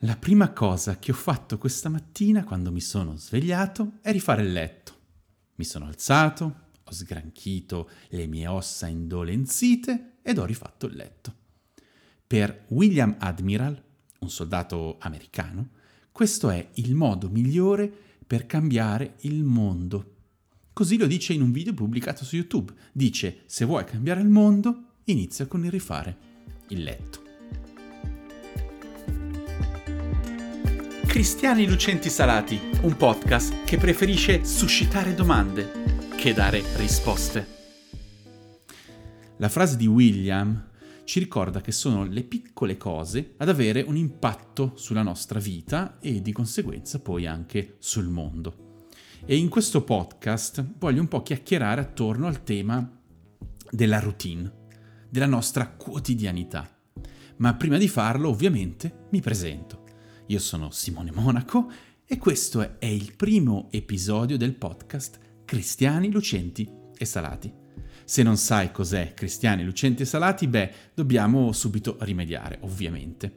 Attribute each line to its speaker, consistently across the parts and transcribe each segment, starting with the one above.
Speaker 1: La prima cosa che ho fatto questa mattina quando mi sono svegliato è rifare il letto. Mi sono alzato, ho sgranchito le mie ossa indolenzite ed ho rifatto il letto. Per William Admiral, un soldato americano, questo è il modo migliore per cambiare il mondo. Così lo dice in un video pubblicato su YouTube. Dice, se vuoi cambiare il mondo, inizia con il rifare il letto. Cristiani Lucenti Salati, un podcast che preferisce suscitare domande che dare risposte. La frase di William ci ricorda che sono le piccole cose ad avere un impatto sulla nostra vita e di conseguenza poi anche sul mondo. E in questo podcast voglio un po' chiacchierare attorno al tema della routine, della nostra quotidianità. Ma prima di farlo, ovviamente, mi presento. Io sono Simone Monaco e questo è il primo episodio del podcast Cristiani, Lucenti e Salati. Se non sai cos'è Cristiani, Lucenti e Salati, beh, dobbiamo subito rimediare, ovviamente.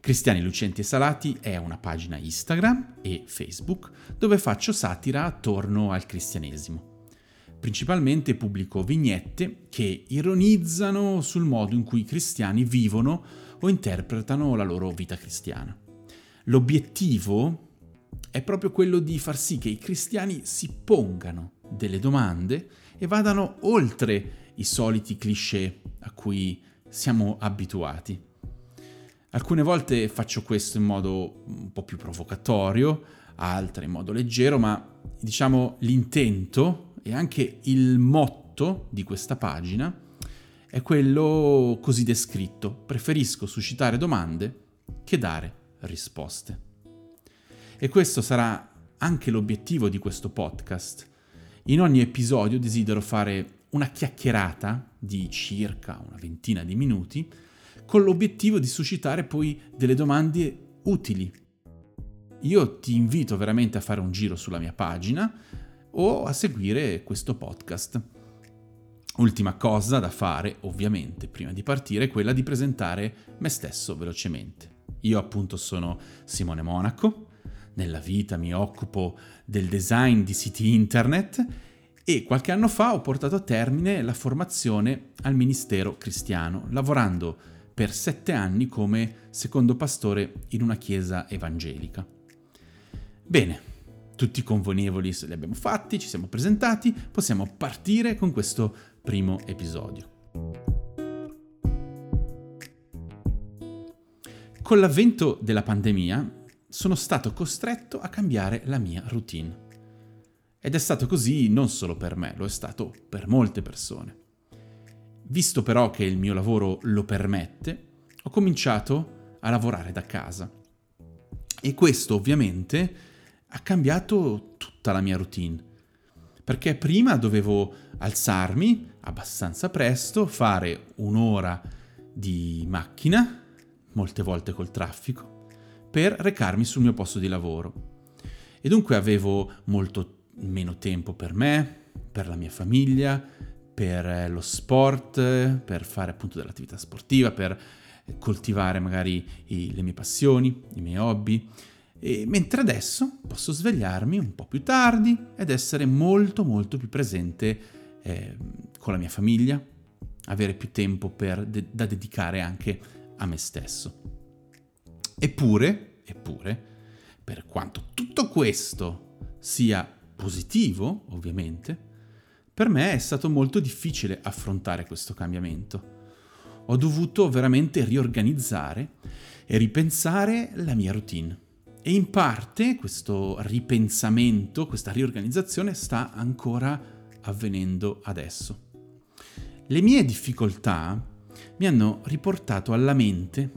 Speaker 1: Cristiani Lucenti e Salati è una pagina Instagram e Facebook dove faccio satira attorno al cristianesimo. Principalmente pubblico vignette che ironizzano sul modo in cui i cristiani vivono o interpretano la loro vita cristiana. L'obiettivo è proprio quello di far sì che i cristiani si pongano delle domande e vadano oltre i soliti cliché a cui siamo abituati. Alcune volte faccio questo in modo un po' più provocatorio, altre in modo leggero, ma diciamo l'intento e anche il motto di questa pagina è quello così descritto. Preferisco suscitare domande che dare risposte. E questo sarà anche l'obiettivo di questo podcast. In ogni episodio desidero fare una chiacchierata di circa una ventina di minuti con l'obiettivo di suscitare poi delle domande utili. Io ti invito veramente a fare un giro sulla mia pagina o a seguire questo podcast. Ultima cosa da fare, ovviamente, prima di partire, è quella di presentare me stesso velocemente. Io appunto sono Simone Monaco, nella vita mi occupo del design di siti internet e qualche anno fa ho portato a termine la formazione al Ministero Cristiano, lavorando per sette anni come secondo pastore in una chiesa evangelica. Bene, tutti i convenevoli li abbiamo fatti, ci siamo presentati, possiamo partire con questo primo episodio. Con l'avvento della pandemia sono stato costretto a cambiare la mia routine. Ed è stato così non solo per me, lo è stato per molte persone. Visto però che il mio lavoro lo permette, ho cominciato a lavorare da casa. E questo ovviamente ha cambiato tutta la mia routine. Perché prima dovevo alzarmi abbastanza presto, fare un'ora di macchina molte volte col traffico, per recarmi sul mio posto di lavoro. E dunque avevo molto meno tempo per me, per la mia famiglia, per eh, lo sport, per fare appunto dell'attività sportiva, per coltivare magari i, le mie passioni, i miei hobby. E mentre adesso posso svegliarmi un po' più tardi ed essere molto molto più presente eh, con la mia famiglia, avere più tempo de- da dedicare anche a me stesso. Eppure, eppure, per quanto tutto questo sia positivo, ovviamente, per me è stato molto difficile affrontare questo cambiamento. Ho dovuto veramente riorganizzare e ripensare la mia routine. E in parte questo ripensamento, questa riorganizzazione sta ancora avvenendo adesso. Le mie difficoltà mi hanno riportato alla mente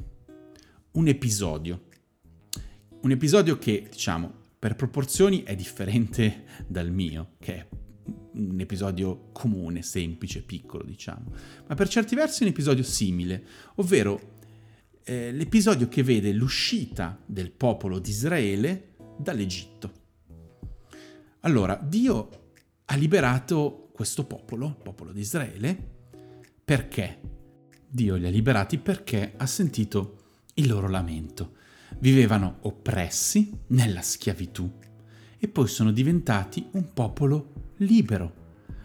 Speaker 1: un episodio. Un episodio che, diciamo, per proporzioni è differente dal mio, che è un episodio comune, semplice, piccolo, diciamo, ma per certi versi è un episodio simile, ovvero eh, l'episodio che vede l'uscita del popolo di Israele dall'Egitto. Allora, Dio ha liberato questo popolo, il popolo di Israele, perché? Dio li ha liberati perché ha sentito il loro lamento. vivevano oppressi nella schiavitù e poi sono diventati un popolo libero.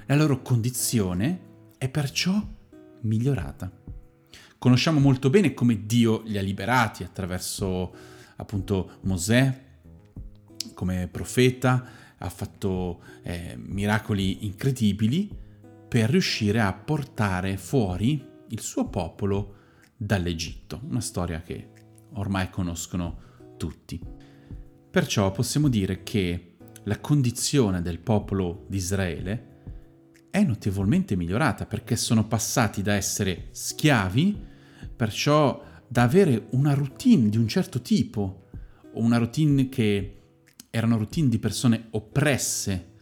Speaker 1: La loro condizione è perciò migliorata. Conosciamo molto bene come Dio li ha liberati attraverso appunto Mosè come profeta, ha fatto eh, miracoli incredibili per riuscire a portare fuori il suo popolo dall'Egitto, una storia che ormai conoscono tutti. Perciò possiamo dire che la condizione del popolo di Israele è notevolmente migliorata perché sono passati da essere schiavi, perciò da avere una routine di un certo tipo, una routine che erano routine di persone oppresse,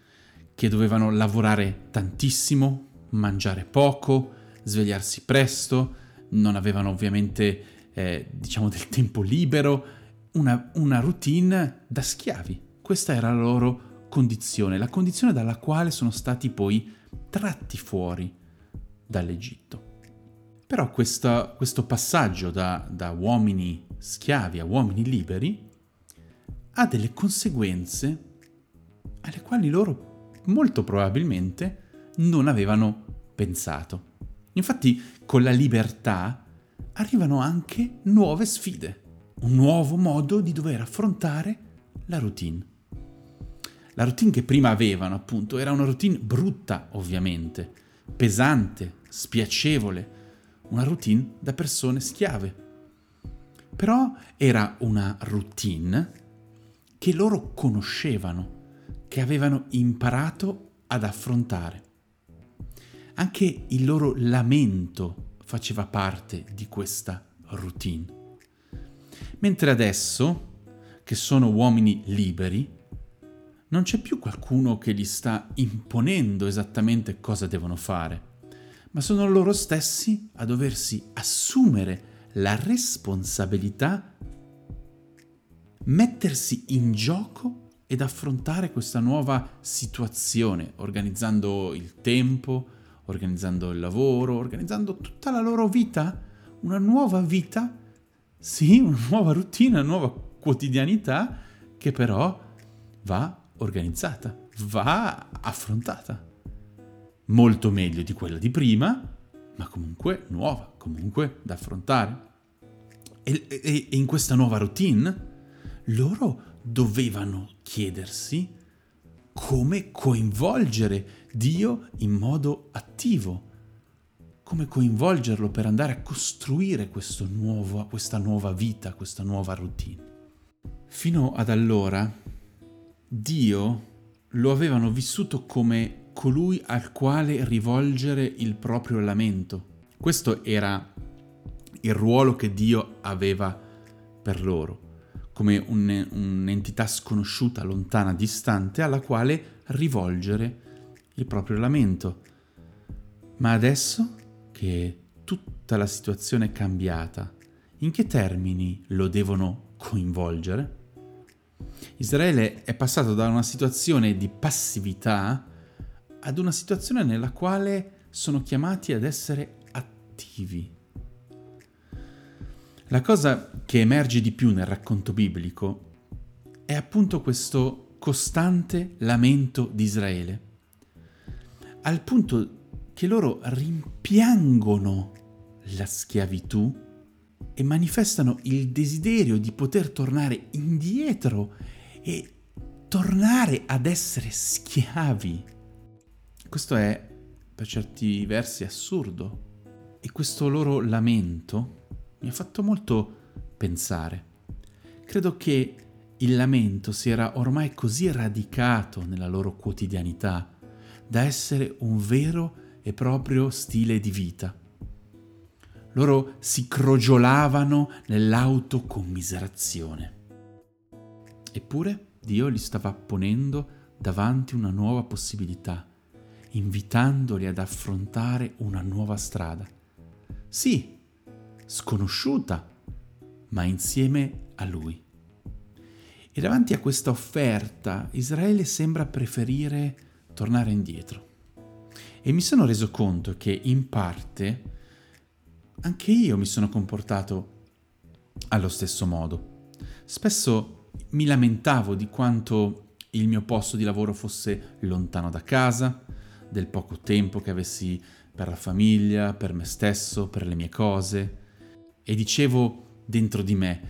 Speaker 1: che dovevano lavorare tantissimo, mangiare poco, svegliarsi presto, non avevano ovviamente, eh, diciamo, del tempo libero, una, una routine da schiavi. Questa era la loro condizione, la condizione dalla quale sono stati poi tratti fuori dall'Egitto. Però questa, questo passaggio da, da uomini schiavi a uomini liberi ha delle conseguenze alle quali loro molto probabilmente non avevano pensato. Infatti con la libertà arrivano anche nuove sfide, un nuovo modo di dover affrontare la routine. La routine che prima avevano, appunto, era una routine brutta, ovviamente, pesante, spiacevole, una routine da persone schiave. Però era una routine che loro conoscevano, che avevano imparato ad affrontare. Anche il loro lamento faceva parte di questa routine. Mentre adesso, che sono uomini liberi, non c'è più qualcuno che gli sta imponendo esattamente cosa devono fare, ma sono loro stessi a doversi assumere la responsabilità, mettersi in gioco ed affrontare questa nuova situazione, organizzando il tempo, organizzando il lavoro, organizzando tutta la loro vita, una nuova vita, sì, una nuova routine, una nuova quotidianità che però va organizzata, va affrontata. Molto meglio di quella di prima, ma comunque nuova, comunque da affrontare. E, e, e in questa nuova routine loro dovevano chiedersi come coinvolgere Dio in modo attivo, come coinvolgerlo per andare a costruire nuovo, questa nuova vita, questa nuova routine. Fino ad allora Dio lo avevano vissuto come colui al quale rivolgere il proprio lamento. Questo era il ruolo che Dio aveva per loro come un, un'entità sconosciuta, lontana, distante, alla quale rivolgere il proprio lamento. Ma adesso che tutta la situazione è cambiata, in che termini lo devono coinvolgere? Israele è passato da una situazione di passività ad una situazione nella quale sono chiamati ad essere attivi. La cosa che emerge di più nel racconto biblico è appunto questo costante lamento di Israele, al punto che loro rimpiangono la schiavitù e manifestano il desiderio di poter tornare indietro e tornare ad essere schiavi. Questo è per certi versi assurdo e questo loro lamento mi ha fatto molto pensare. Credo che il lamento si era ormai così radicato nella loro quotidianità da essere un vero e proprio stile di vita. Loro si crogiolavano nell'autocommiserazione. Eppure Dio li stava ponendo davanti una nuova possibilità, invitandoli ad affrontare una nuova strada. Sì, sconosciuta, ma insieme a lui. E davanti a questa offerta Israele sembra preferire tornare indietro. E mi sono reso conto che in parte anche io mi sono comportato allo stesso modo. Spesso mi lamentavo di quanto il mio posto di lavoro fosse lontano da casa, del poco tempo che avessi per la famiglia, per me stesso, per le mie cose, e dicevo dentro di me,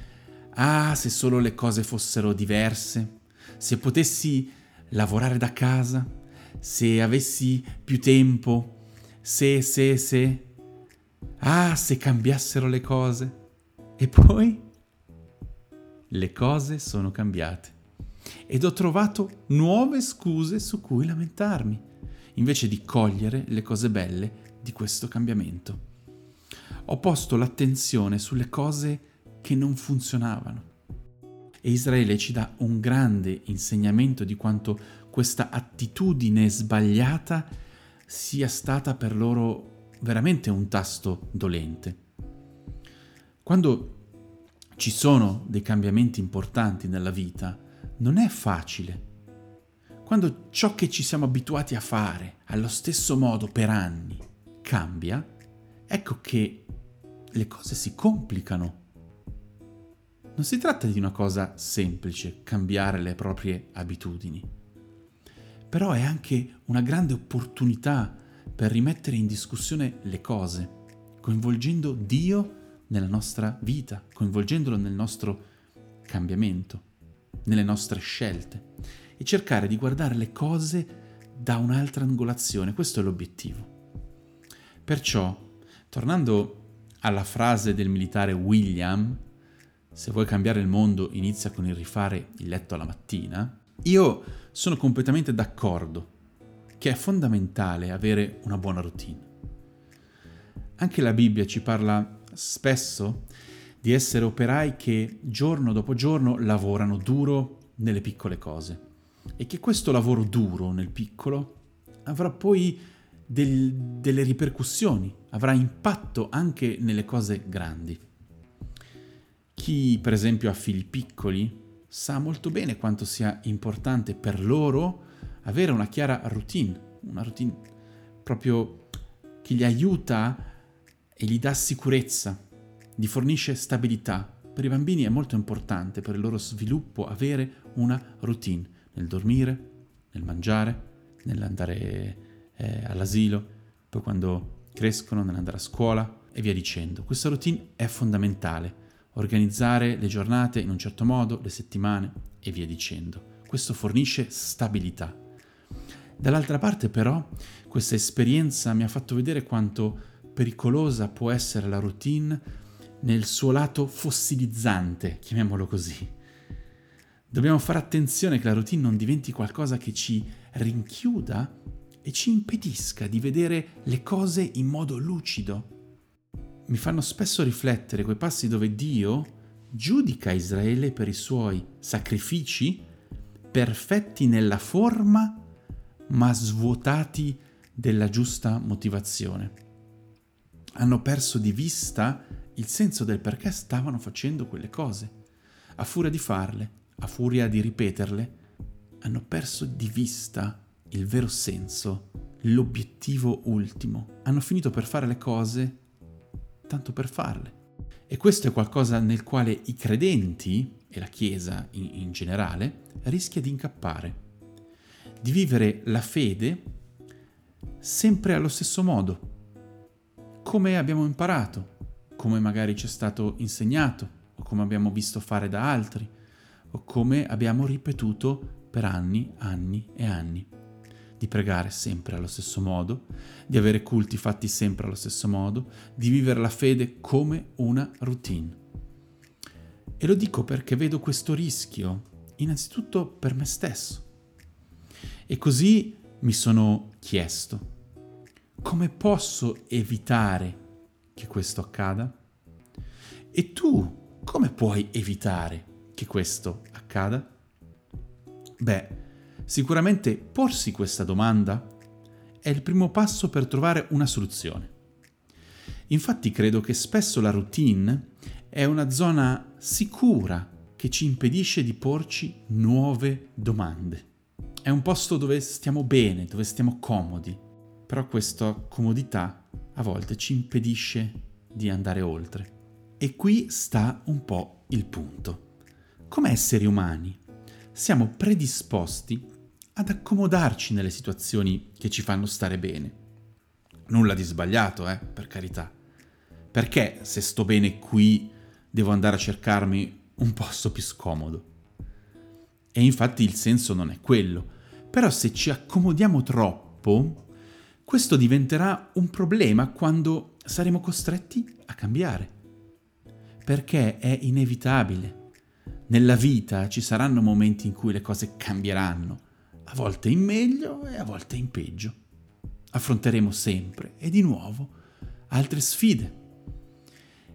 Speaker 1: ah, se solo le cose fossero diverse, se potessi lavorare da casa, se avessi più tempo, se, se, se, ah, se cambiassero le cose. E poi le cose sono cambiate ed ho trovato nuove scuse su cui lamentarmi, invece di cogliere le cose belle di questo cambiamento. Ho posto l'attenzione sulle cose che non funzionavano. E Israele ci dà un grande insegnamento di quanto questa attitudine sbagliata sia stata per loro veramente un tasto dolente. Quando ci sono dei cambiamenti importanti nella vita, non è facile. Quando ciò che ci siamo abituati a fare allo stesso modo per anni cambia, ecco che le cose si complicano. Non si tratta di una cosa semplice, cambiare le proprie abitudini, però è anche una grande opportunità per rimettere in discussione le cose, coinvolgendo Dio nella nostra vita, coinvolgendolo nel nostro cambiamento, nelle nostre scelte e cercare di guardare le cose da un'altra angolazione. Questo è l'obiettivo. Perciò, tornando alla frase del militare William, se vuoi cambiare il mondo inizia con il rifare il letto alla mattina, io sono completamente d'accordo che è fondamentale avere una buona routine. Anche la Bibbia ci parla spesso di essere operai che giorno dopo giorno lavorano duro nelle piccole cose e che questo lavoro duro nel piccolo avrà poi del, delle ripercussioni, avrà impatto anche nelle cose grandi. Chi per esempio ha figli piccoli sa molto bene quanto sia importante per loro avere una chiara routine, una routine proprio che li aiuta e gli dà sicurezza, gli fornisce stabilità. Per i bambini è molto importante per il loro sviluppo avere una routine nel dormire, nel mangiare, nell'andare eh, all'asilo, poi quando crescono, nell'andare a scuola e via dicendo. Questa routine è fondamentale, organizzare le giornate in un certo modo, le settimane e via dicendo. Questo fornisce stabilità. Dall'altra parte però questa esperienza mi ha fatto vedere quanto pericolosa può essere la routine nel suo lato fossilizzante, chiamiamolo così. Dobbiamo fare attenzione che la routine non diventi qualcosa che ci rinchiuda e ci impedisca di vedere le cose in modo lucido. Mi fanno spesso riflettere quei passi dove Dio giudica Israele per i suoi sacrifici perfetti nella forma ma svuotati della giusta motivazione hanno perso di vista il senso del perché stavano facendo quelle cose. A furia di farle, a furia di ripeterle, hanno perso di vista il vero senso, l'obiettivo ultimo. Hanno finito per fare le cose tanto per farle. E questo è qualcosa nel quale i credenti, e la Chiesa in, in generale, rischia di incappare. Di vivere la fede sempre allo stesso modo, come abbiamo imparato, come magari ci è stato insegnato, o come abbiamo visto fare da altri, o come abbiamo ripetuto per anni, anni e anni. Di pregare sempre allo stesso modo, di avere culti fatti sempre allo stesso modo, di vivere la fede come una routine. E lo dico perché vedo questo rischio, innanzitutto per me stesso. E così mi sono chiesto, come posso evitare che questo accada? E tu come puoi evitare che questo accada? Beh, sicuramente porsi questa domanda è il primo passo per trovare una soluzione. Infatti credo che spesso la routine è una zona sicura che ci impedisce di porci nuove domande. È un posto dove stiamo bene, dove stiamo comodi, però questa comodità a volte ci impedisce di andare oltre. E qui sta un po' il punto. come esseri umani siamo predisposti ad accomodarci nelle situazioni che ci fanno stare bene. Nulla di sbagliato, eh, per carità. Perché se sto bene qui devo andare a cercarmi un posto più scomodo? E infatti il senso non è quello. Però se ci accomodiamo troppo, questo diventerà un problema quando saremo costretti a cambiare. Perché è inevitabile. Nella vita ci saranno momenti in cui le cose cambieranno, a volte in meglio e a volte in peggio. Affronteremo sempre e di nuovo altre sfide.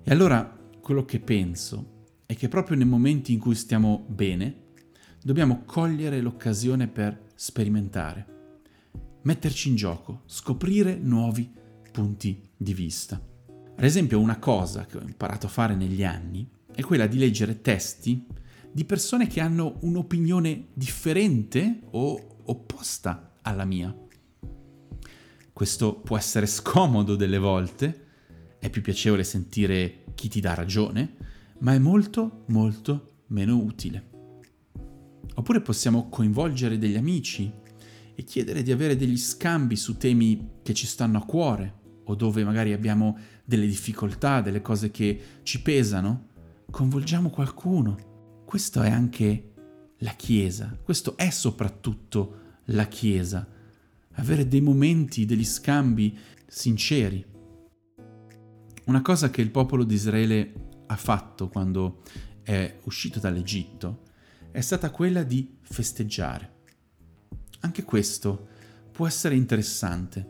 Speaker 1: E allora quello che penso è che proprio nei momenti in cui stiamo bene, dobbiamo cogliere l'occasione per sperimentare, metterci in gioco, scoprire nuovi punti di vista. Ad esempio, una cosa che ho imparato a fare negli anni è quella di leggere testi di persone che hanno un'opinione differente o opposta alla mia. Questo può essere scomodo delle volte, è più piacevole sentire chi ti dà ragione, ma è molto molto meno utile. Oppure possiamo coinvolgere degli amici e chiedere di avere degli scambi su temi che ci stanno a cuore o dove magari abbiamo delle difficoltà, delle cose che ci pesano. Coinvolgiamo qualcuno. Questo è anche la Chiesa, questo è soprattutto la Chiesa. Avere dei momenti, degli scambi sinceri. Una cosa che il popolo di Israele ha fatto quando è uscito dall'Egitto è stata quella di festeggiare. Anche questo può essere interessante.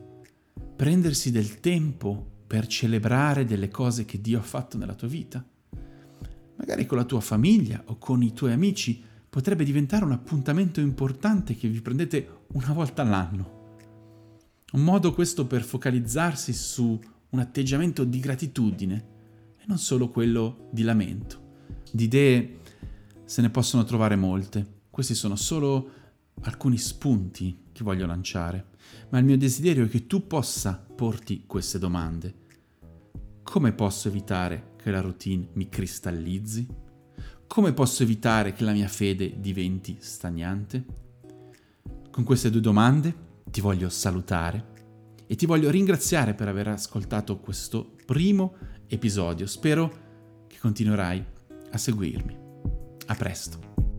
Speaker 1: Prendersi del tempo per celebrare delle cose che Dio ha fatto nella tua vita. Magari con la tua famiglia o con i tuoi amici potrebbe diventare un appuntamento importante che vi prendete una volta all'anno. Un modo questo per focalizzarsi su un atteggiamento di gratitudine e non solo quello di lamento. Di idee se ne possono trovare molte. Questi sono solo alcuni spunti che voglio lanciare, ma il mio desiderio è che tu possa porti queste domande. Come posso evitare che la routine mi cristallizzi? Come posso evitare che la mia fede diventi stagnante? Con queste due domande ti voglio salutare e ti voglio ringraziare per aver ascoltato questo primo episodio. Spero che continuerai a seguirmi. A presto.